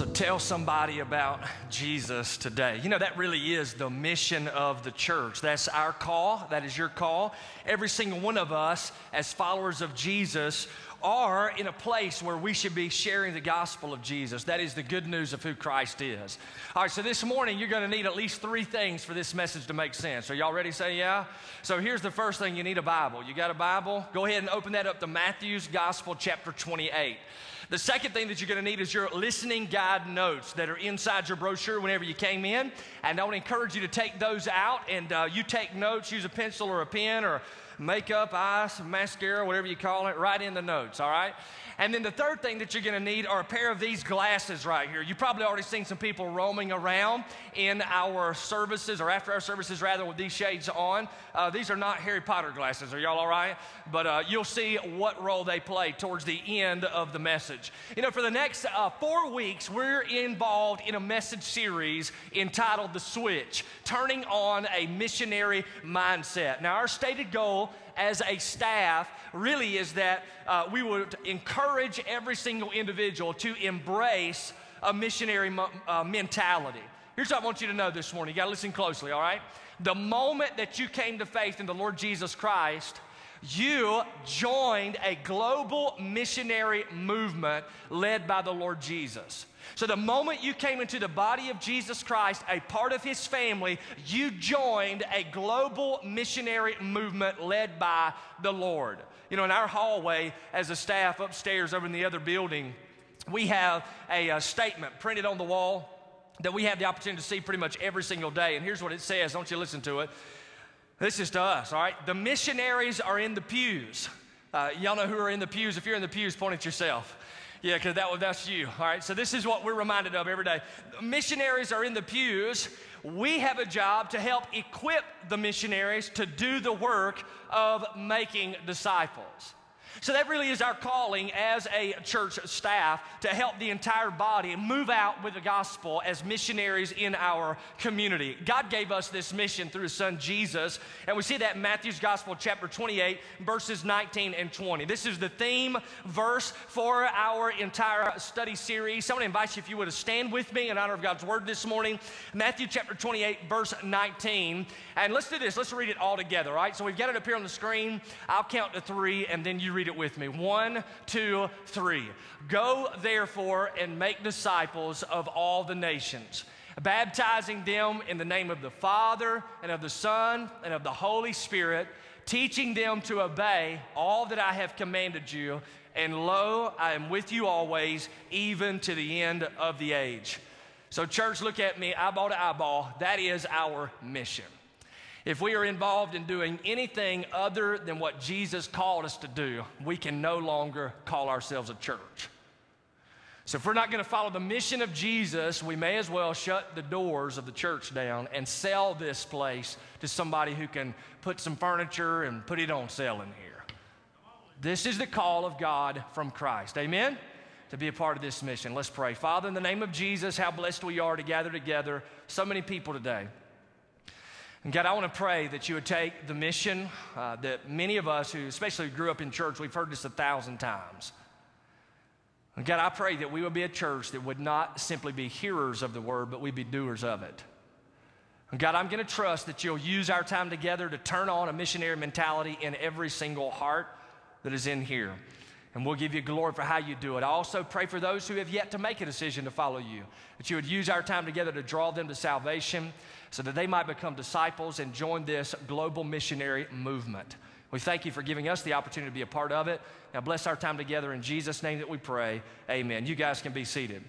So tell somebody about Jesus today. You know, that really is the mission of the church. That's our call, that is your call. Every single one of us, as followers of Jesus, are in a place where we should be sharing the gospel of Jesus. That is the good news of who Christ is. All right, so this morning you're going to need at least three things for this message to make sense. Are y'all ready to say yeah? So here's the first thing you need a Bible. You got a Bible? Go ahead and open that up to Matthew's Gospel, chapter 28. The second thing that you're going to need is your listening guide notes that are inside your brochure whenever you came in. And I want to encourage you to take those out and uh, you take notes, use a pencil or a pen or makeup, eyes, mascara, whatever you call it, write in the notes, all right? And then the third thing that you're going to need are a pair of these glasses right here. You've probably already seen some people roaming around in our services, or after our services rather, with these shades on. Uh, these are not Harry Potter glasses. Are y'all all right? But uh, you'll see what role they play towards the end of the message. You know, for the next uh, four weeks, we're involved in a message series entitled The Switch Turning on a Missionary Mindset. Now, our stated goal as a staff really is that uh, we would encourage every single individual to embrace a missionary uh, mentality. Here's what I want you to know this morning. You got to listen closely, all right? The moment that you came to faith in the Lord Jesus Christ, you joined a global missionary movement led by the Lord Jesus. So, the moment you came into the body of Jesus Christ, a part of his family, you joined a global missionary movement led by the Lord. You know, in our hallway, as a staff upstairs over in the other building, we have a, a statement printed on the wall that we have the opportunity to see pretty much every single day. And here's what it says. Don't you listen to it. This is to us, all right? The missionaries are in the pews. Uh, y'all know who are in the pews. If you're in the pews, point at yourself. Yeah, because that, that's you. All right, so this is what we're reminded of every day. Missionaries are in the pews. We have a job to help equip the missionaries to do the work of making disciples. So that really is our calling as a church staff to help the entire body move out with the gospel as missionaries in our community. God gave us this mission through his son Jesus, and we see that in Matthew's gospel chapter 28 verses 19 and 20. This is the theme verse for our entire study series. So I want to invite you if you would to stand with me in honor of God's word this morning. Matthew chapter 28 verse 19. And let's do this. Let's read it all together, all right? So we've got it up here on the screen. I'll count to 3 and then you read it with me. One, two, three. Go therefore and make disciples of all the nations, baptizing them in the name of the Father and of the Son and of the Holy Spirit, teaching them to obey all that I have commanded you. And lo, I am with you always, even to the end of the age. So, church, look at me, eyeball to eyeball. That is our mission. If we are involved in doing anything other than what Jesus called us to do, we can no longer call ourselves a church. So, if we're not going to follow the mission of Jesus, we may as well shut the doors of the church down and sell this place to somebody who can put some furniture and put it on sale in here. This is the call of God from Christ. Amen? To be a part of this mission. Let's pray. Father, in the name of Jesus, how blessed we are to gather together. So many people today. And God, I want to pray that you would take the mission uh, that many of us who, especially who grew up in church, we've heard this a thousand times. And God, I pray that we would be a church that would not simply be hearers of the word, but we'd be doers of it. And God, I'm going to trust that you'll use our time together to turn on a missionary mentality in every single heart that is in here. And we'll give you glory for how you do it. I also pray for those who have yet to make a decision to follow you, that you would use our time together to draw them to salvation so that they might become disciples and join this global missionary movement. We thank you for giving us the opportunity to be a part of it. Now, bless our time together in Jesus' name that we pray. Amen. You guys can be seated.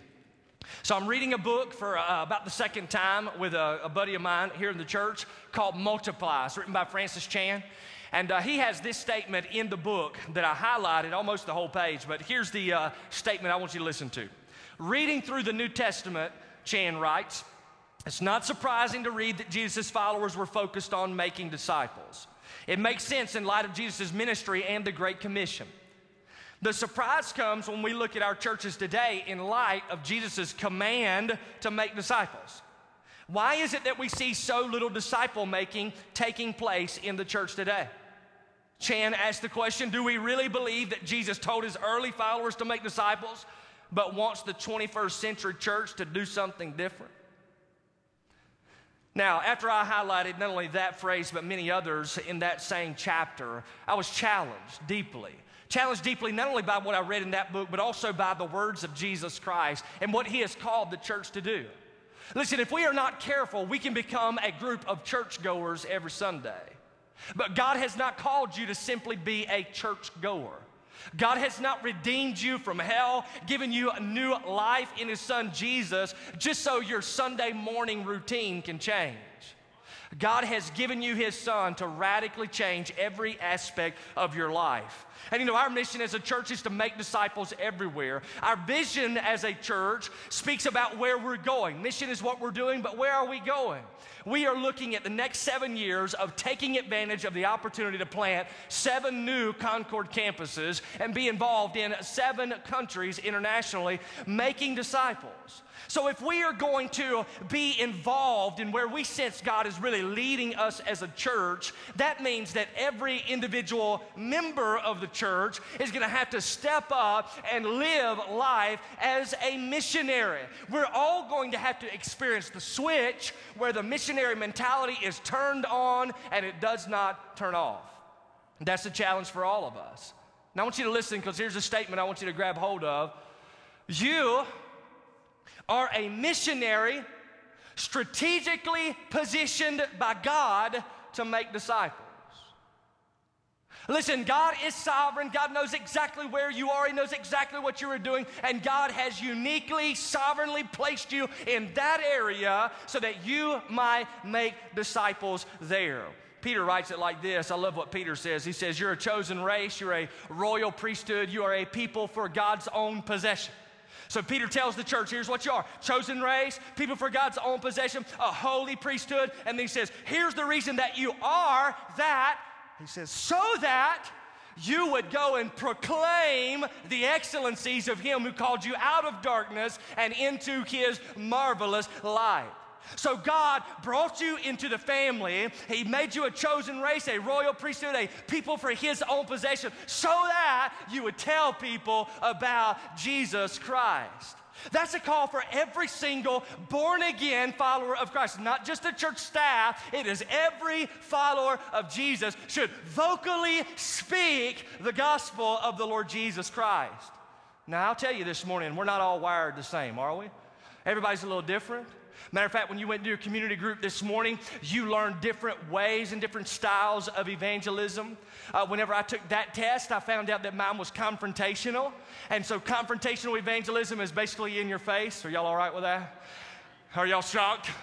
So, I'm reading a book for uh, about the second time with a, a, buddy of mine here in the church called Multiply. It's written by Francis Chan. And uh, he has this statement in the book that I highlighted almost the whole page, but here's the uh, statement I want you to listen to. Reading through the New Testament, Chan writes, it's not surprising to read that Jesus' followers were focused on making disciples. It makes sense in light of Jesus' ministry and the Great Commission. The surprise comes when we look at our churches today in light of Jesus' command to make disciples. Why is it that we see so little disciple making taking place in the church today? Chan asked the question Do we really believe that Jesus told his early followers to make disciples? but wants the 21st century church to do something different? Now, after I highlighted not only that phrase, but many others in that same chapter, I was challenged deeply. Challenged deeply not only by what I read in that book, but also by the words of Jesus Christ and what he has called the church to do. Listen, if we are not careful, we can become a group of churchgoers every Sunday. But God has not called you to simply be a churchgoer. God has not redeemed you from hell, given you a new life in His Son Jesus, just so your Sunday morning routine can change. God has given you His Son to radically change every aspect of your life. And you know, our mission as a church is to make disciples everywhere. Our vision as a church speaks about where we're going. Mission is what we're doing, but where are we going? We are looking at the next seven years of taking advantage of the opportunity to plant seven new Concord campuses and be involved in seven countries internationally, making disciples. So, if we are going to be involved in where we sense God is really leading us as a church, that means that every individual member of the church is going to have to step up and live life as a missionary. We're all going to have to experience the switch where the missionary mentality is turned on and it does not turn off. That's a challenge for all of us. Now, I want you to listen because here's a statement I want you to grab hold of. You are a missionary strategically positioned by God to make disciples. Listen, God is sovereign. God knows exactly where you are. He knows exactly what you are doing. And God has uniquely, sovereignly placed you in that area so that you might make disciples there. Peter writes it like this. I love what Peter says. He says, You're a chosen race, you're a royal priesthood, you are a people for God's own possession. So Peter tells the church, here's what you are chosen race, people for God's own possession, a holy priesthood. And then he says, here's the reason that you are that. He says, so that you would go and proclaim the excellencies of him who called you out of darkness and into his marvelous light. So God brought you into the family. He made you a chosen race, a royal priesthood, a people for his own possession, so that you would tell people about Jesus Christ. That's a call for every single born again follower of Christ, not just the church staff. It is every follower of Jesus should vocally speak the gospel of the Lord Jesus Christ. Now, I'll tell you this morning, we're not all wired the same, are we? Everybody's a little different. Matter of fact, when you went to your community group this morning, you learned different ways and different styles of evangelism. Uh, whenever I took that test, I found out that mine was confrontational. And so, confrontational evangelism is basically in your face. Are y'all all right with that? Are y'all shocked?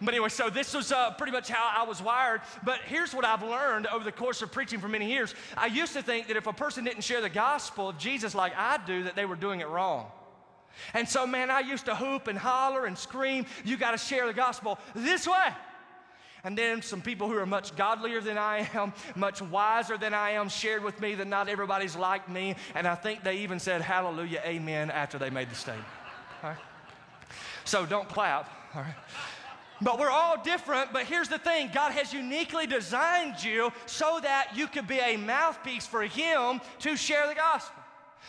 But anyway, so this was uh, pretty much how I was wired. But here's what I've learned over the course of preaching for many years. I used to think that if a person didn't share the gospel of Jesus like I do, that they were doing it wrong. And so, man, I used to hoop and holler and scream, You got to share the gospel this way. And then some people who are much godlier than I am, much wiser than I am, shared with me that not everybody's like me. And I think they even said hallelujah, amen after they made the statement. All right? So don't clap. All right? But we're all different. But here's the thing God has uniquely designed you so that you could be a mouthpiece for Him to share the gospel.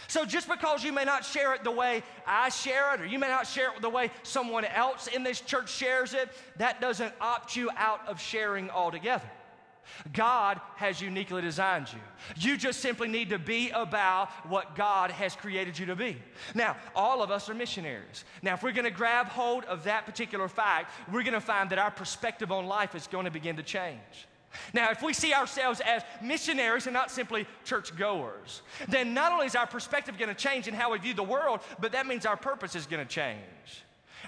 So just because you may not share it the way I share it, or you may not share it the way someone else in this church shares it, that doesn't opt you out of sharing altogether. God has uniquely designed you. You just simply need to be about what God has created you to be. Now, all of us are missionaries. Now, if we're going to grab hold of that particular fact, we're going to find that our perspective on life is going to begin to change. Now, if we see ourselves as missionaries and not simply churchgoers, then not only is our perspective going to change in how we view the world, but that means our purpose is going to change.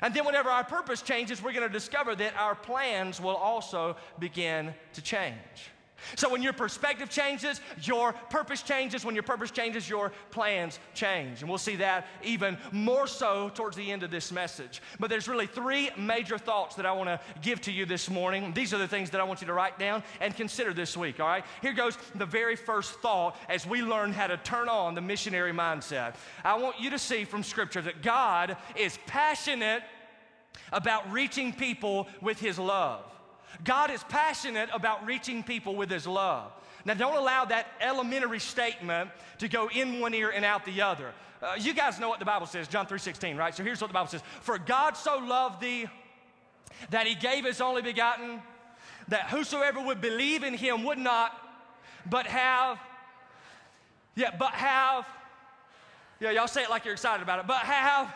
And then, whenever our purpose changes, we're going to discover that our plans will also begin to change. So when your perspective changes, your purpose changes. When your purpose changes, your plans change. And we'll see that even more so towards the end of this message. But there's really three major thoughts that I want to give to you this morning. These are the things that I want you to write down and consider this week, all right? Here goes the very first thought as we learn how to turn on the missionary mindset. I want you to see from Scripture that God is passionate about reaching people with His love. God is passionate about reaching people with his love. Now, don't allow that elementary statement to go in one ear and out the other. Uh, you guys know what the Bible says, John 3:16, right? So here's what the Bible says: For God so loved thee that he gave his only begotten, that whosoever would believe in him would not, but have, yeah, but have, yeah, y'all say it like you're excited about it, but have,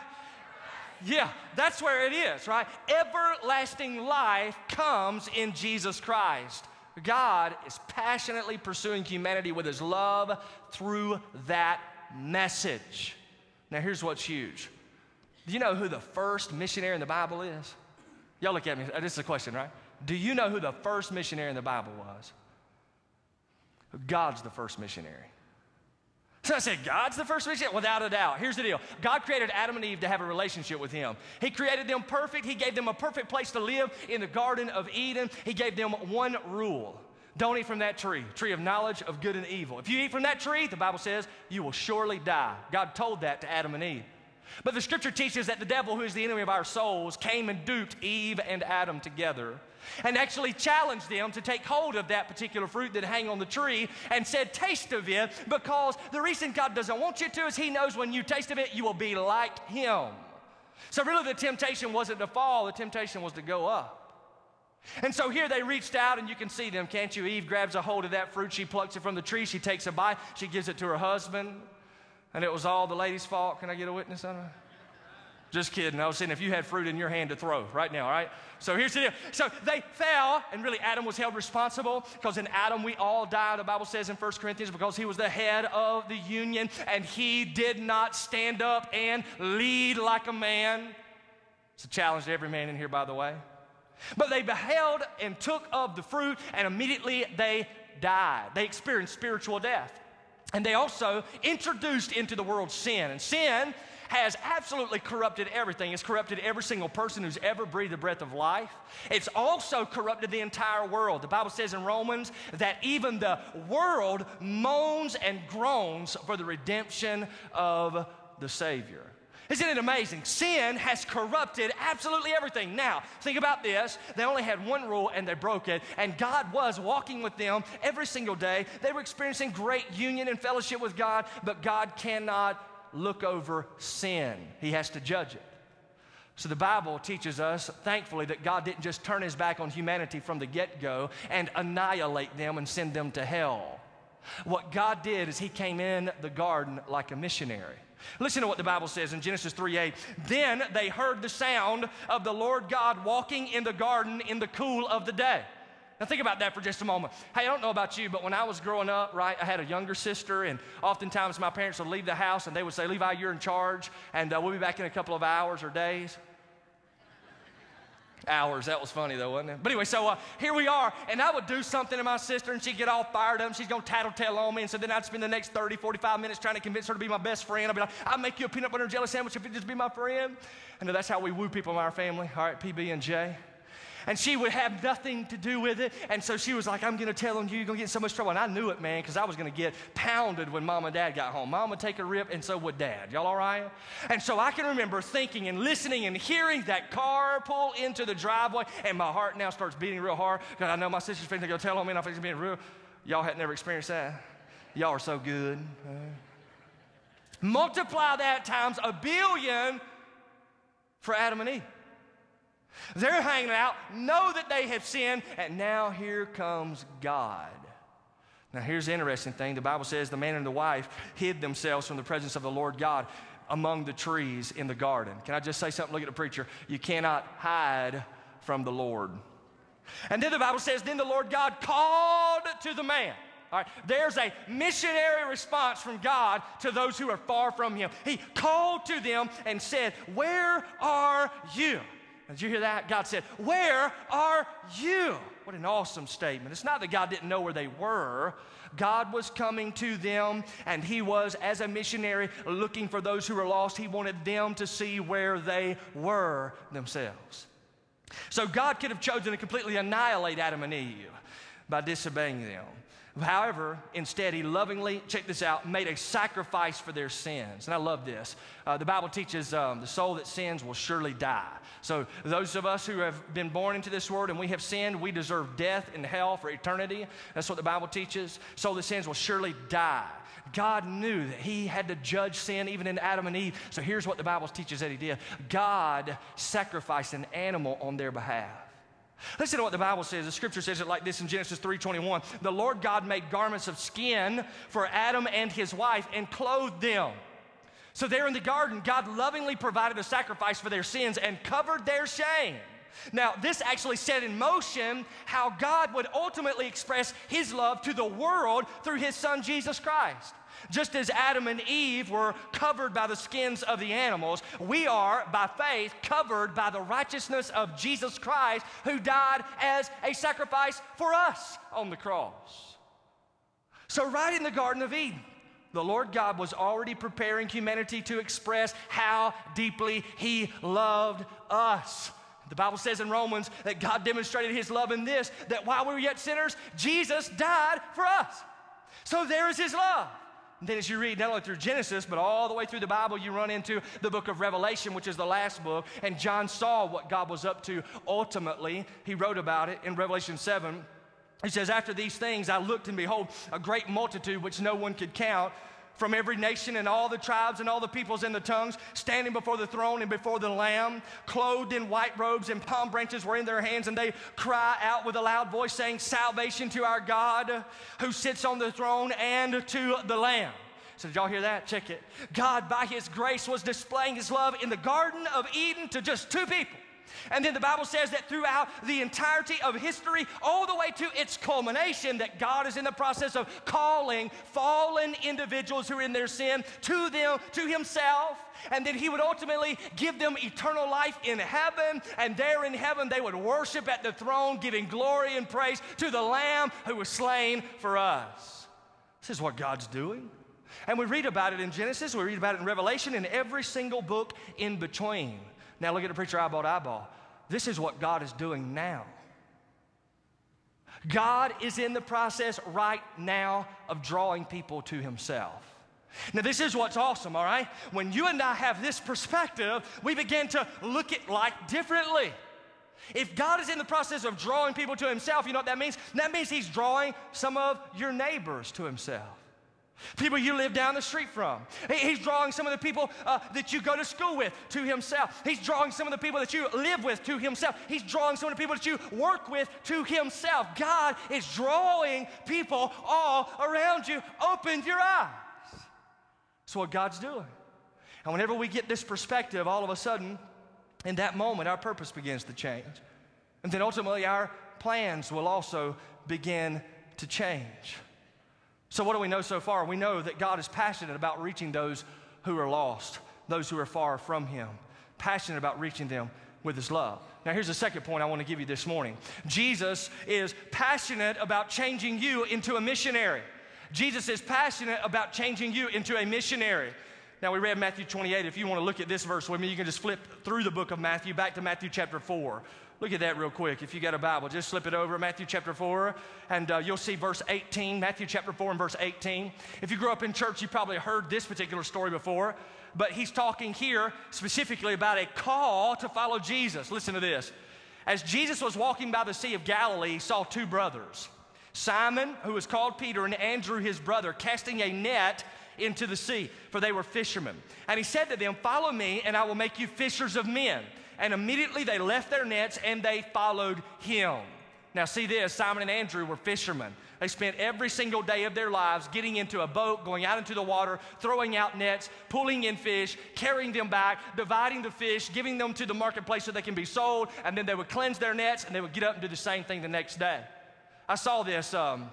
yeah, that's where it is, right? Everlasting life comes in Jesus Christ. God is passionately pursuing humanity with his love through that message. Now, here's what's huge. Do you know who the first missionary in the Bible is? Y'all look at me. Uh, this is a question, right? Do you know who the first missionary in the Bible was? God's the first missionary. So I said, God's the first missionary? Without a doubt. Here's the deal God created Adam and Eve to have a relationship with Him. He created them perfect. He gave them a perfect place to live in the Garden of Eden. He gave them one rule don't eat from that tree, tree of knowledge of good and evil. If you eat from that tree, the Bible says, you will surely die. God told that to Adam and Eve. But the scripture teaches that the devil, who is the enemy of our souls, came and duped Eve and Adam together and actually challenged them to take hold of that particular fruit that hang on the tree and said, Taste of it, because the reason God doesn't want you to is He knows when you taste of it, you will be like Him. So, really, the temptation wasn't to fall, the temptation was to go up. And so here they reached out, and you can see them, can't you? Eve grabs a hold of that fruit. She plucks it from the tree. She takes a bite. She gives it to her husband. And it was all the lady's fault. Can I get a witness on it? Just kidding. I was saying if you had fruit in your hand to throw right now, all right? So here's the deal. So they fell, and really Adam was held responsible because in Adam we all die, the Bible says in 1 Corinthians, because he was the head of the union and he did not stand up and lead like a man. It's a challenge to every man in here, by the way. But they beheld and took of the fruit, and immediately they died. They experienced spiritual death. And they also introduced into the world sin. And sin has absolutely corrupted everything. It's corrupted every single person who's ever breathed the breath of life. It's also corrupted the entire world. The Bible says in Romans that even the world moans and groans for the redemption of the Savior. Isn't it amazing? Sin has corrupted absolutely everything. Now, think about this. They only had one rule and they broke it, and God was walking with them every single day. They were experiencing great union and fellowship with God, but God cannot look over sin, He has to judge it. So the Bible teaches us, thankfully, that God didn't just turn his back on humanity from the get go and annihilate them and send them to hell. What God did is he came in the garden like a missionary. Listen to what the Bible says in Genesis 3 8. Then they heard the sound of the Lord God walking in the garden in the cool of the day. Now, think about that for just a moment. Hey, I don't know about you, but when I was growing up, right, I had a younger sister, and oftentimes my parents would leave the house and they would say, Levi, you're in charge, and uh, we'll be back in a couple of hours or days. Hours. That was funny though, wasn't it? But anyway, so uh, here we are, and I would do something to my sister, and she'd get all fired up, and she's gonna tattletale on me, and so then I'd spend the next 30, 45 minutes trying to convince her to be my best friend. I'd be like, I'll make you a peanut butter and jelly sandwich if you just be my friend. And that's how we woo people in our family, all right, PB and J and she would have nothing to do with it. And so she was like, I'm going to tell them you, you're going to get in so much trouble. And I knew it, man, because I was going to get pounded when mom and dad got home. Mom would take a rip, and so would dad. Y'all all right? And so I can remember thinking and listening and hearing that car pull into the driveway, and my heart now starts beating real hard because I know my sister's going to go tell on me, and I'm fixing being real. Y'all had never experienced that. Y'all are so good. Multiply that times a billion for Adam and Eve. They're hanging out, know that they have sinned, and now here comes God. Now, here's the interesting thing the Bible says the man and the wife hid themselves from the presence of the Lord God among the trees in the garden. Can I just say something? Look at the preacher. You cannot hide from the Lord. And then the Bible says, Then the Lord God called to the man. All right, there's a missionary response from God to those who are far from Him. He called to them and said, Where are you? Did you hear that? God said, Where are you? What an awesome statement. It's not that God didn't know where they were. God was coming to them, and He was, as a missionary, looking for those who were lost. He wanted them to see where they were themselves. So God could have chosen to completely annihilate Adam and Eve by disobeying them. However, instead, he lovingly, check this out, made a sacrifice for their sins. And I love this. Uh, the Bible teaches um, the soul that sins will surely die. So, those of us who have been born into this world and we have sinned, we deserve death in hell for eternity. That's what the Bible teaches. Soul that sins will surely die. God knew that He had to judge sin even in Adam and Eve. So, here's what the Bible teaches that He did God sacrificed an animal on their behalf. Listen to what the Bible says. The scripture says it like this in Genesis 3:21. The Lord God made garments of skin for Adam and his wife and clothed them. So there in the garden, God lovingly provided a sacrifice for their sins and covered their shame. Now, this actually set in motion how God would ultimately express his love to the world through his son Jesus Christ. Just as Adam and Eve were covered by the skins of the animals, we are, by faith, covered by the righteousness of Jesus Christ, who died as a sacrifice for us on the cross. So, right in the Garden of Eden, the Lord God was already preparing humanity to express how deeply He loved us. The Bible says in Romans that God demonstrated His love in this that while we were yet sinners, Jesus died for us. So there is His love. And then as you read not only through Genesis, but all the way through the Bible, you run into the book of Revelation, which is the last book. And John saw what God was up to ultimately. He wrote about it in Revelation 7. He says, After these things I looked, and behold, a great multitude which no one could count from every nation and all the tribes and all the peoples and the tongues, standing before the throne and before the Lamb, clothed in white robes and palm branches were in their hands, and they cry out with a loud voice, saying, Salvation to our God who sits on the throne and to the Lamb. So, did y'all hear that? Check it. God, by His grace, was displaying His love in the Garden of Eden to just two people. And then the Bible says that throughout the entirety of history, all the way to its culmination, that God is in the process of calling fallen individuals who are in their sin to them, to Himself. And then He would ultimately give them eternal life in heaven. And there in heaven, they would worship at the throne, giving glory and praise to the Lamb who was slain for us. This is what God's doing. And we read about it in Genesis, we read about it in Revelation, in every single book in between. Now look at the preacher eyeball to eyeball. This is what God is doing now. God is in the process right now of drawing people to Himself. Now, this is what's awesome, all right? When you and I have this perspective, we begin to look at life differently. If God is in the process of drawing people to Himself, you know what that means? That means He's drawing some of your neighbors to Himself. People you live down the street from. He's drawing some of the people uh, that you go to school with to himself. He's drawing some of the people that you live with to himself. He's drawing some of the people that you work with to himself. God is drawing people all around you. Open your eyes. That's what God's doing. And whenever we get this perspective, all of a sudden, in that moment, our purpose begins to change. And then ultimately, our plans will also begin to change. So, what do we know so far? We know that God is passionate about reaching those who are lost, those who are far from Him, passionate about reaching them with His love. Now, here's the second point I want to give you this morning Jesus is passionate about changing you into a missionary. Jesus is passionate about changing you into a missionary. Now, we read Matthew 28. If you want to look at this verse with me, you can just flip through the book of Matthew back to Matthew chapter 4. Look at that real quick. If you got a Bible, just slip it over, Matthew chapter 4, and uh, you'll see verse 18. Matthew chapter 4 and verse 18. If you grew up in church, you probably heard this particular story before, but he's talking here specifically about a call to follow Jesus. Listen to this. As Jesus was walking by the Sea of Galilee, he saw two brothers Simon, who was called Peter, and Andrew, his brother, casting a net into the sea, for they were fishermen. And he said to them, Follow me, and I will make you fishers of men. And immediately they left their nets and they followed him. Now, see this Simon and Andrew were fishermen. They spent every single day of their lives getting into a boat, going out into the water, throwing out nets, pulling in fish, carrying them back, dividing the fish, giving them to the marketplace so they can be sold, and then they would cleanse their nets and they would get up and do the same thing the next day. I saw this. Um,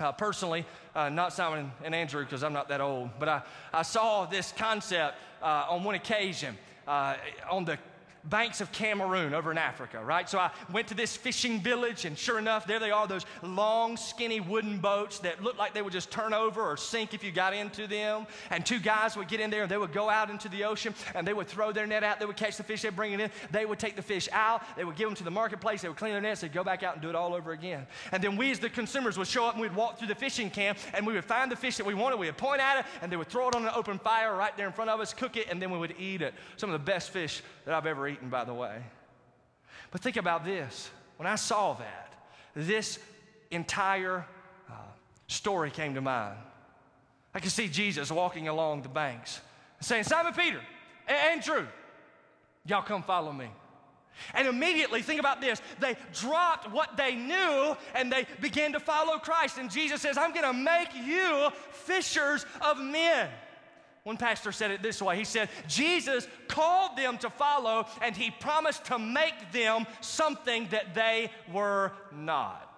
uh, personally, uh, not Simon and Andrew because I'm not that old, but I, I saw this concept uh, on one occasion uh, on the banks of Cameroon over in Africa, right? So I went to this fishing village, and sure enough, there they are, those long, skinny wooden boats that looked like they would just turn over or sink if you got into them. And two guys would get in there and they would go out into the ocean and they would throw their net out. They would catch the fish, they'd bring it in. They would take the fish out, they would give them to the marketplace, they would clean their nets, they'd go back out and do it all over again. And then we, as the consumers, would show up and we'd walk through the fishing camp and we would find the fish that we wanted, we would point at it, and they would throw it on an open fire right there in front of us, cook it, and then we would eat it. Some of the best fish that I've ever eaten, by the way. But think about this. When I saw that, this entire uh, story came to mind. I could see Jesus walking along the banks saying, Simon Peter, Andrew, y'all come follow me. And immediately, think about this, they dropped what they knew and they began to follow Christ. And Jesus says, I'm going to make you fishers of men. One pastor said it this way He said, Jesus called them to follow, and he promised to make them something that they were not.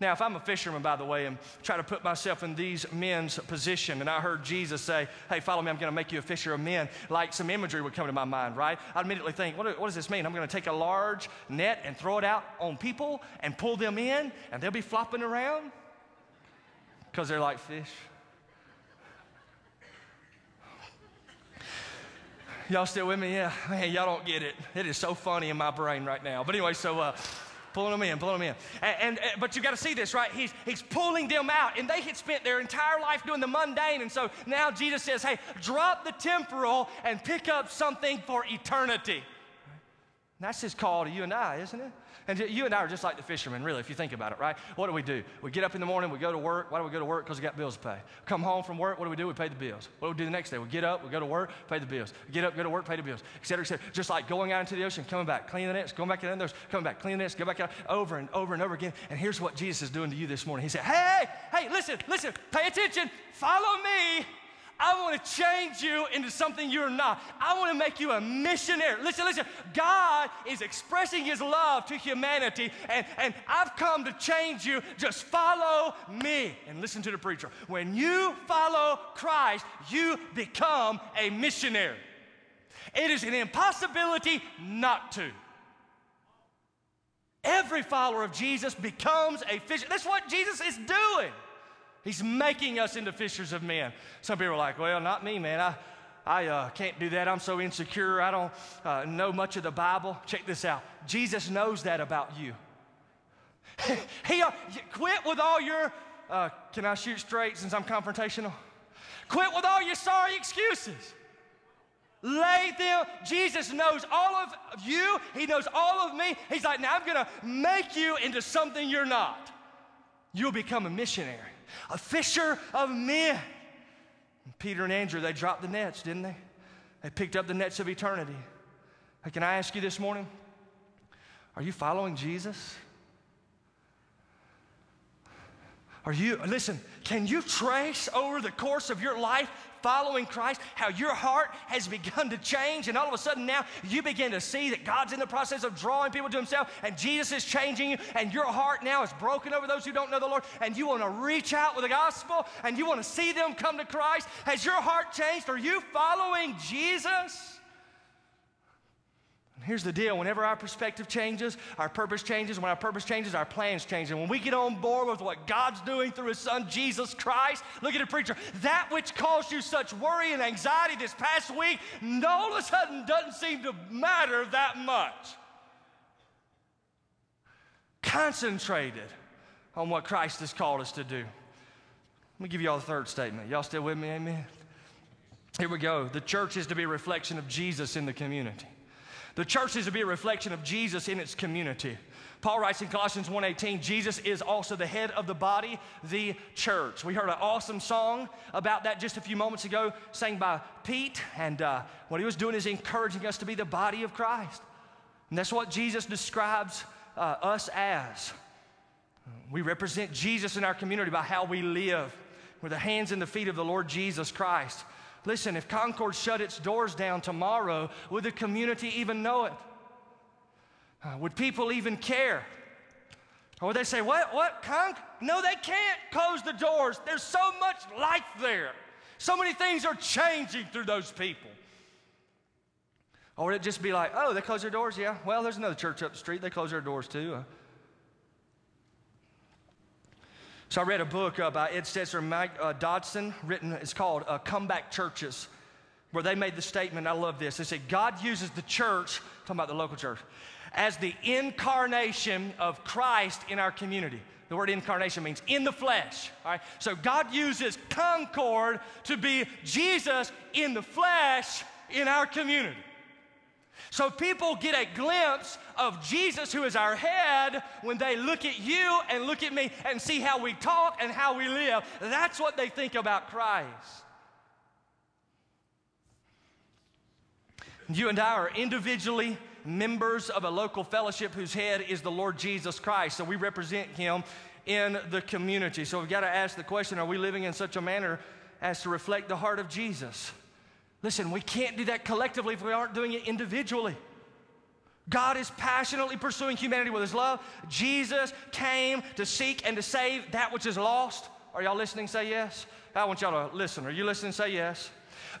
Now, if I'm a fisherman, by the way, and try to put myself in these men's position, and I heard Jesus say, Hey, follow me, I'm going to make you a fisher of men, like some imagery would come to my mind, right? I'd immediately think, What, what does this mean? I'm going to take a large net and throw it out on people and pull them in, and they'll be flopping around because they're like fish. Y'all still with me? Yeah. Man, y'all don't get it. It is so funny in my brain right now. But anyway, so uh, pulling them in, pulling them in. And, and, but you got to see this, right? He's, he's pulling them out, and they had spent their entire life doing the mundane. And so now Jesus says, hey, drop the temporal and pick up something for eternity. And that's his call to you and I, isn't it? And you and I are just like the fishermen, really, if you think about it, right? What do we do? We get up in the morning, we go to work. Why do we go to work? Because we got bills to pay. Come home from work, what do we do? We pay the bills. What do we do the next day? We get up, we go to work, pay the bills. Get up, go to work, pay the bills, et cetera, et cetera. Just like going out into the ocean, coming back, cleaning the nets, going back in those, coming back, cleaning the nets, go back out over and over and over again. And here's what Jesus is doing to you this morning. He said, Hey, hey, listen, listen, pay attention, follow me. I want to change you into something you're not. I want to make you a missionary. Listen, listen. God is expressing his love to humanity, and, and I've come to change you. Just follow me. And listen to the preacher. When you follow Christ, you become a missionary. It is an impossibility not to. Every follower of Jesus becomes a fisher. That's what Jesus is doing. He's making us into fishers of men. Some people are like, well, not me, man. I, I uh, can't do that. I'm so insecure. I don't uh, know much of the Bible. Check this out Jesus knows that about you. he, uh, quit with all your, uh, can I shoot straight since I'm confrontational? Quit with all your sorry excuses. Lay them. Jesus knows all of you. He knows all of me. He's like, now I'm going to make you into something you're not. You'll become a missionary a fisher of men. Peter and Andrew, they dropped the nets, didn't they? They picked up the nets of eternity. Can I ask you this morning? Are you following Jesus? Are you, listen, can you trace over the course of your life following Christ, how your heart has begun to change, and all of a sudden now you begin to see that God's in the process of drawing people to Himself, and Jesus is changing you, and your heart now is broken over those who don't know the Lord, and you want to reach out with the gospel, and you want to see them come to Christ. Has your heart changed? Are you following Jesus? Here's the deal whenever our perspective changes, our purpose changes. When our purpose changes, our plans change. And when we get on board with what God's doing through His Son, Jesus Christ, look at the preacher, that which caused you such worry and anxiety this past week, all of a sudden doesn't seem to matter that much. Concentrated on what Christ has called us to do. Let me give you all the third statement. Y'all still with me? Amen. Here we go. The church is to be a reflection of Jesus in the community. The church is to be a reflection of Jesus in its community. Paul writes in Colossians 1:18, Jesus is also the head of the body, the church. We heard an awesome song about that just a few moments ago, sang by Pete, and uh, what he was doing is encouraging us to be the body of Christ. And that's what Jesus describes uh, us as. We represent Jesus in our community by how we live. We're the hands and the feet of the Lord Jesus Christ. Listen, if Concord shut its doors down tomorrow, would the community even know it? Uh, would people even care? Or would they say, What? What? Con- no, they can't close the doors. There's so much life there. So many things are changing through those people. Or would it just be like, oh, they close their doors? Yeah. Well, there's another church up the street. They close their doors too. Uh, so I read a book uh, by Ed Stetzer and Mike uh, Dodson, written, it's called uh, Comeback Churches, where they made the statement, I love this. They said, God uses the church, talking about the local church, as the incarnation of Christ in our community. The word incarnation means in the flesh. All right? So God uses Concord to be Jesus in the flesh in our community. So people get a glimpse of Jesus, who is our head, when they look at you and look at me and see how we talk and how we live. That's what they think about Christ. You and I are individually members of a local fellowship whose head is the Lord Jesus Christ. So we represent him in the community. So we've got to ask the question are we living in such a manner as to reflect the heart of Jesus? Listen, we can't do that collectively if we aren't doing it individually. God is passionately pursuing humanity with his love. Jesus came to seek and to save that which is lost. Are y'all listening? Say yes. I want y'all to listen. Are you listening? Say yes.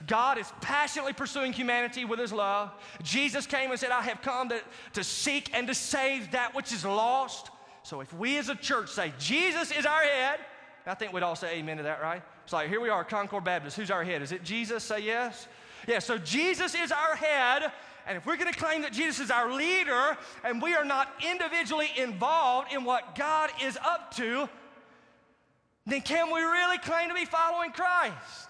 God is passionately pursuing humanity with his love. Jesus came and said, I have come to, to seek and to save that which is lost. So if we as a church say, Jesus is our head, I think we'd all say amen to that, right? It's like, here we are, Concord Baptist. Who's our head? Is it Jesus? Say yes. Yeah, so Jesus is our head. And if we're going to claim that Jesus is our leader and we are not individually involved in what God is up to, then can we really claim to be following Christ?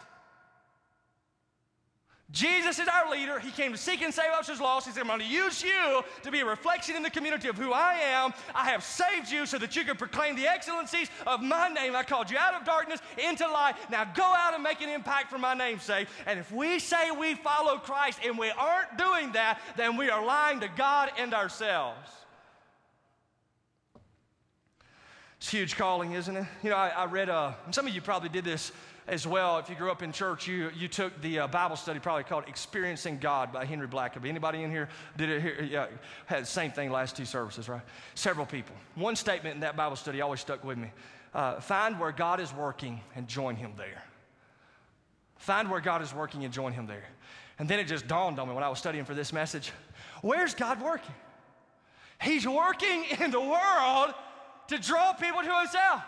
Jesus is our leader. He came to seek and save us as lost. He said, I'm going to use you to be a reflection in the community of who I am. I have saved you so that you can proclaim the excellencies of my name. I called you out of darkness into light. Now go out and make an impact for my name's sake. And if we say we follow Christ and we aren't doing that, then we are lying to God and ourselves. It's huge calling, isn't it? You know, I, I read, uh, some of you probably did this as well. If you grew up in church, you, you took the uh, Bible study probably called Experiencing God by Henry Blackaby. Anybody in here did it here? Yeah, had the same thing last two services, right? Several people. One statement in that Bible study always stuck with me. Uh, find where God is working and join him there. Find where God is working and join him there. And then it just dawned on me when I was studying for this message. Where's God working? He's working in the world to draw people to himself.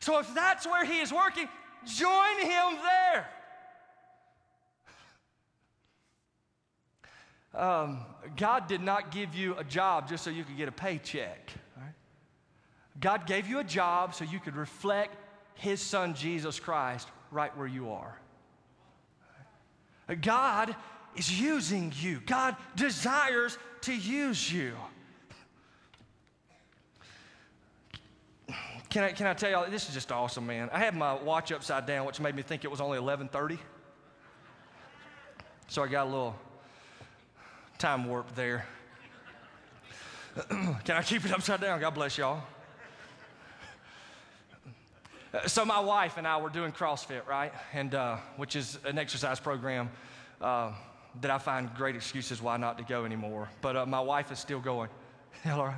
So if that's where he is working, join him there. Um, God did not give you a job just so you could get a paycheck. God gave you a job so you could reflect His Son Jesus Christ right where you are. God is using you, God desires to use you. Can I, can I tell y'all, this is just awesome, man. I had my watch upside down, which made me think it was only 1130. So I got a little time warp there. can I keep it upside down? God bless y'all. So my wife and I were doing CrossFit, right? And uh, which is an exercise program uh, that I find great excuses why not to go anymore. But uh, my wife is still going. Hello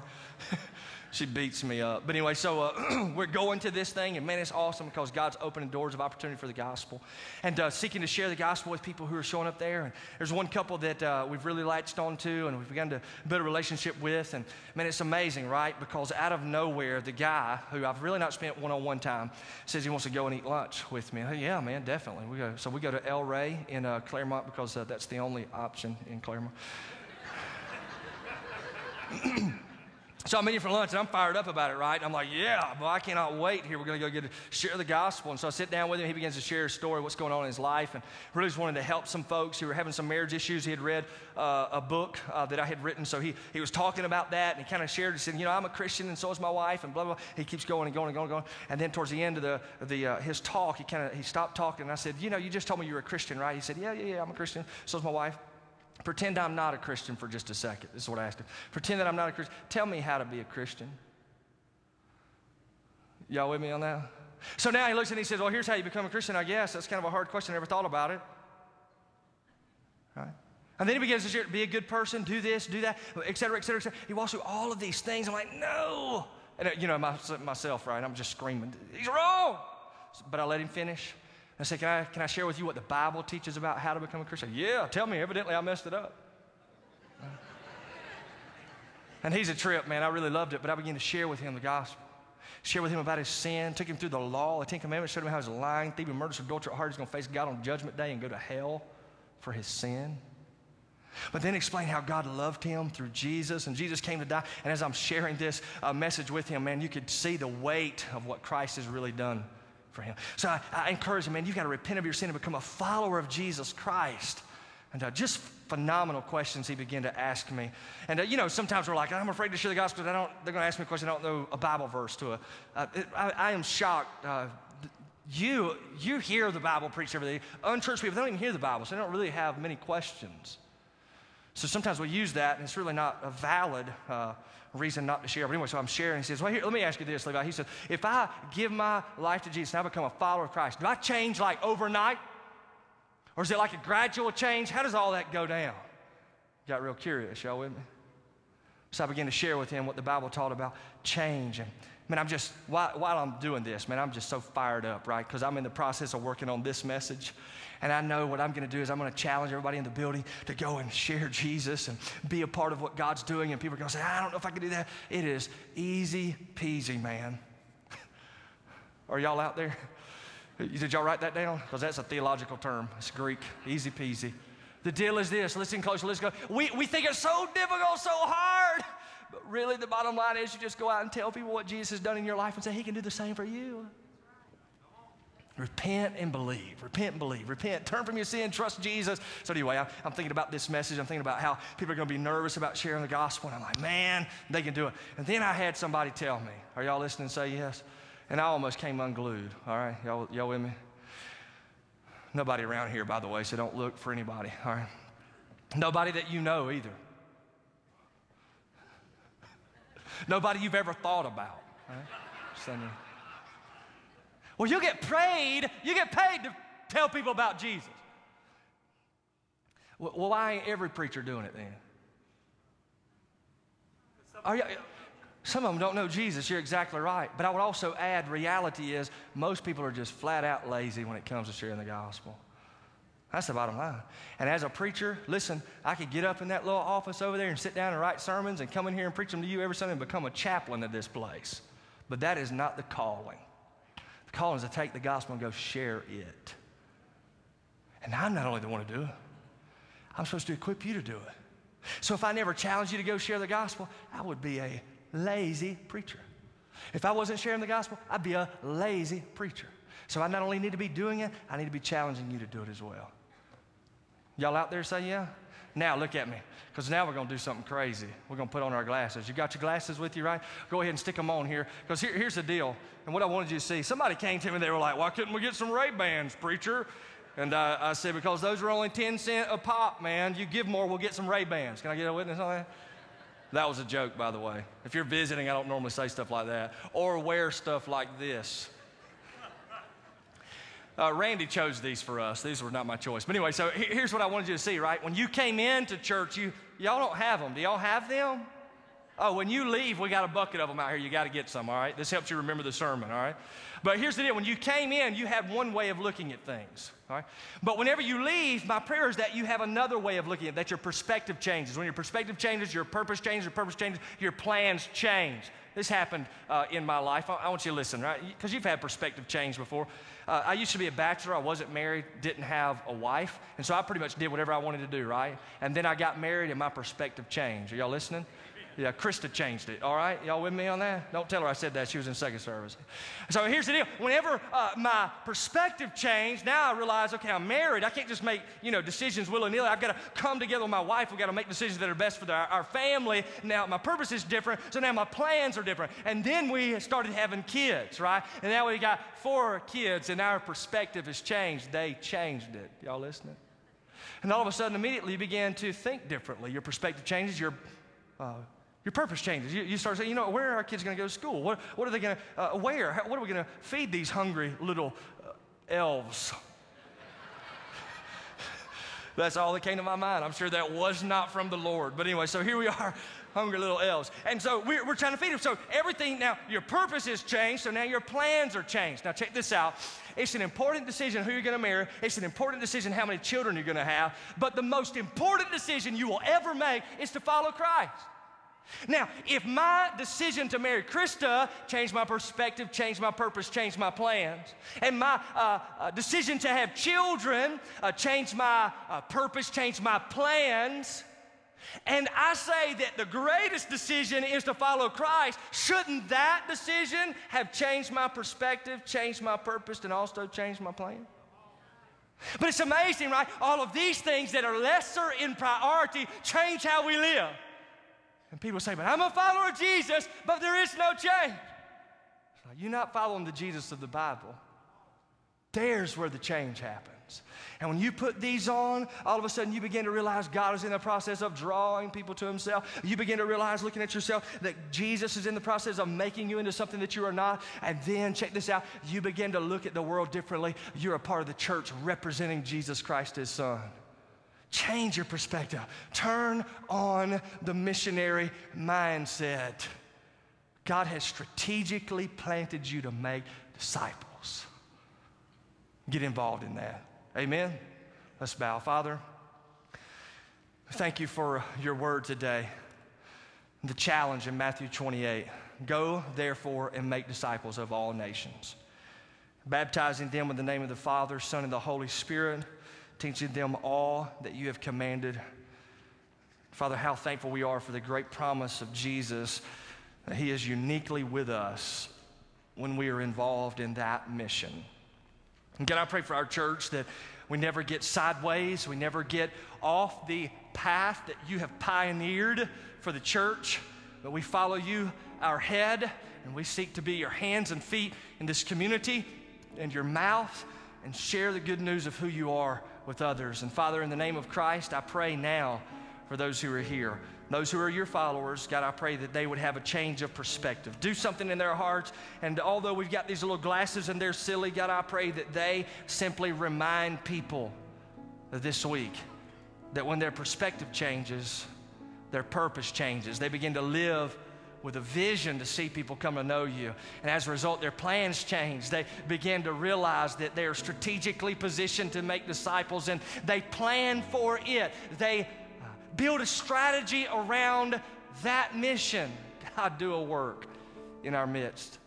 she beats me up. But anyway, so uh, we're going to this thing, and man, it's awesome because God's opening doors of opportunity for the gospel and uh, seeking to share the gospel with people who are showing up there. And there's one couple that uh, we've really latched on to and we've begun to build a relationship with. And man, it's amazing, right? Because out of nowhere, the guy who I've really not spent one on one time says he wants to go and eat lunch with me. Yeah, man, definitely. We go, so we go to El Rey in uh, Clermont because uh, that's the only option in Clermont. So I'm meeting for lunch and I'm fired up about it, right? I'm like, yeah, but I cannot wait here. We're going to go get share the gospel. And so I sit down with him. He begins to share his story, what's going on in his life, and really just wanted to help some folks who were having some marriage issues. He had read uh, a book uh, that I had written. So he, he was talking about that and he kind of shared. He said, you know, I'm a Christian and so is my wife and blah, blah. He keeps going and going and going and going. And then towards the end of the, the, uh, his talk, he kind of, he stopped talking. And I said, you know, you just told me you were a Christian, right? He said, yeah, yeah, yeah, I'm a Christian. So is my wife. Pretend I'm not a Christian for just a second. This is what I asked him. Pretend that I'm not a Christian. Tell me how to be a Christian. Y'all with me on that? So now he looks and he says, Well, here's how you become a Christian, I guess. That's kind of a hard question. I never thought about it. Right? And then he begins to share, be a good person, do this, do that, et cetera, et cetera, et cetera. He walks through all of these things. I'm like, no. And, uh, you know, my, myself, right? I'm just screaming, he's wrong. But I let him finish. I said, can I, can I share with you what the Bible teaches about how to become a Christian? Yeah, tell me. Evidently, I messed it up. and he's a trip, man. I really loved it, but I began to share with him the gospel. Share with him about his sin, took him through the law, the Ten Commandments, showed him how he's lying, thieving, murder, adultery, heart. He's going to face God on Judgment Day and go to hell for his sin. But then explain how God loved him through Jesus, and Jesus came to die. And as I'm sharing this uh, message with him, man, you could see the weight of what Christ has really done for him. So I, I encourage him, man, you've got to repent of your sin and become a follower of Jesus Christ. And uh, just phenomenal questions he began to ask me. And uh, you know, sometimes we're like, I'm afraid to share the gospel I don't, they're going to ask me a question I don't know a Bible verse to. A, uh, it, I, I, am shocked. Uh, you, you hear the Bible preached every day. Unchurched people, they don't even hear the Bible, so they don't really have many questions. So sometimes we use that, and it's really not a valid uh, reason not to share. But anyway, so I'm sharing. He says, Well, here, let me ask you this, Levi. He says, If I give my life to Jesus and I become a follower of Christ, do I change like overnight? Or is it like a gradual change? How does all that go down? Got real curious, y'all with me? So I began to share with him what the Bible taught about change. And man, I'm just, while, while I'm doing this, man, I'm just so fired up, right? Because I'm in the process of working on this message. And I know what I'm going to do is I'm going to challenge everybody in the building to go and share Jesus and be a part of what God's doing. And people are going to say, I don't know if I can do that. It is easy peasy, man. are y'all out there? Did y'all write that down? Because that's a theological term. It's Greek. Easy peasy. The deal is this listen closely, let's go. We, we think it's so difficult, so hard. Really, the bottom line is you just go out and tell people what Jesus has done in your life and say, He can do the same for you. Repent and believe. Repent and believe. Repent. Turn from your sin. Trust Jesus. So, anyway, I'm thinking about this message. I'm thinking about how people are going to be nervous about sharing the gospel. And I'm like, man, they can do it. And then I had somebody tell me, Are y'all listening? Say yes. And I almost came unglued. All right? Y'all, y'all with me? Nobody around here, by the way, so don't look for anybody. All right? Nobody that you know either. Nobody you've ever thought about. Right? Well, you get paid, you get paid to tell people about Jesus. Well, why ain't every preacher doing it then? Are you, some of them don't know Jesus. You're exactly right. But I would also add reality is most people are just flat out lazy when it comes to sharing the gospel. That's the bottom line. And as a preacher, listen, I could get up in that little office over there and sit down and write sermons and come in here and preach them to you every Sunday and become a chaplain of this place. But that is not the calling The calling is to take the gospel and go share it. And I'm not only the one to do it, I'm supposed to equip you to do it. So if I never challenged you to go share the gospel, I would be a lazy preacher. If I wasn't sharing the gospel, I'd be a lazy preacher. So I not only need to be doing it, I need to be challenging you to do it as well. Y'all out there say yeah? Now look at me, because now we're going to do something crazy. We're going to put on our glasses. You got your glasses with you, right? Go ahead and stick them on here, because here, here's the deal. And what I wanted you to see, somebody came to me, they were like, why couldn't we get some Ray-Bans, preacher? And uh, I said, because those are only 10 cent a pop, man. You give more, we'll get some Ray-Bans. Can I get a witness on that? That was a joke, by the way. If you're visiting, I don't normally say stuff like that. Or wear stuff like this. Uh, Randy chose these for us. These were not my choice. But anyway, so here's what I wanted you to see, right? When you came into church, you, y'all don't have them. Do y'all have them? Oh, when you leave, we got a bucket of them out here. You got to get some, all right? This helps you remember the sermon, all right? But here's the deal when you came in, you had one way of looking at things, all right? But whenever you leave, my prayer is that you have another way of looking at it, that your perspective changes. When your perspective changes, your purpose changes, your purpose changes, your plans change. This happened uh, in my life. I, I, want you to listen, right? Because you've had perspective change before. Uh, I used to be a bachelor. I wasn't married, didn't have a wife. And so I pretty much did whatever I wanted to do, right? And then I got married and my perspective changed. Are y'all listening? Yeah, Krista changed it. All right, y'all with me on that? Don't tell her I said that. She was in second service. So here's the deal. Whenever uh, my perspective changed, now I realize, okay, I'm married. I can't just make you know decisions willy nilly. I've got to come together with my wife. We've got to make decisions that are best for the, our, our family. Now my purpose is different, so now my plans are different. And then we started having kids, right? And now we got four kids, and our perspective has changed. They changed it. Y'all listening? And all of a sudden, immediately, you began to think differently. Your perspective changes. Your uh, your purpose changes. You, you, start saying, you know, where are our kids going to go to school? What, what are they going to uh, wear? How, what are we going to feed these hungry little uh, elves? That's all that came to my mind. I'm sure that was not from the Lord. But anyway, so here we are, hungry little elves. And so we're, we're trying to feed them. So everything now, your purpose is changed. So now your plans are changed. Now check this out. It's an important decision who you're going to marry. It's an important decision how many children you're going to have. But the most important decision you will ever make is to follow Christ. Now, if my decision to marry Krista changed my perspective, changed my purpose, changed my plans, and my uh, uh, decision to have children uh, changed my uh, purpose, changed my plans, and I say that the greatest decision is to follow Christ, shouldn't that decision have changed my perspective, changed my purpose, and also changed my plan? But it's amazing, right? All of these things that are lesser in priority change how we live. And people say, But I'm a follower of Jesus, but there is no change. Like, You're not following the Jesus of the Bible. There's where the change happens. And when you put these on, all of a sudden you begin to realize God is in the process of drawing people to Himself. You begin to realize, looking at yourself, that Jesus is in the process of making you into something that you are not. And then, check this out, you begin to look at the world differently. You're a part of the church representing Jesus Christ, His Son. Change your perspective. Turn on the missionary mindset. God has strategically planted you to make disciples. Get involved in that. Amen. Let's bow. Father, thank you for your word today. The challenge in Matthew 28 Go, therefore, and make disciples of all nations, baptizing them in the name of the Father, Son, and the Holy Spirit teaching them all that you have commanded. Father, how thankful we are for the great promise of Jesus that He is uniquely with us when we are involved in that mission. And God, I pray for our church that we never get sideways, we never get off the path that you have pioneered for the church, but we follow you, our head, and we seek to be your hands and feet in this community and your mouth and share the good news of who you are with others. And Father, in the name of Christ, I pray now for those who are here. Those who are your followers, God, I pray that they would have a change of perspective. Do something in their hearts. And although we've got these little glasses and they're silly, God, I pray that they simply remind people this week that when their perspective changes, their purpose changes. They begin to live with a vision to see people come to know you. And as a result, their plans change. They begin to realize that they are strategically positioned to make disciples and they plan for it. They uh, build a strategy around that mission. God, do a work in our midst.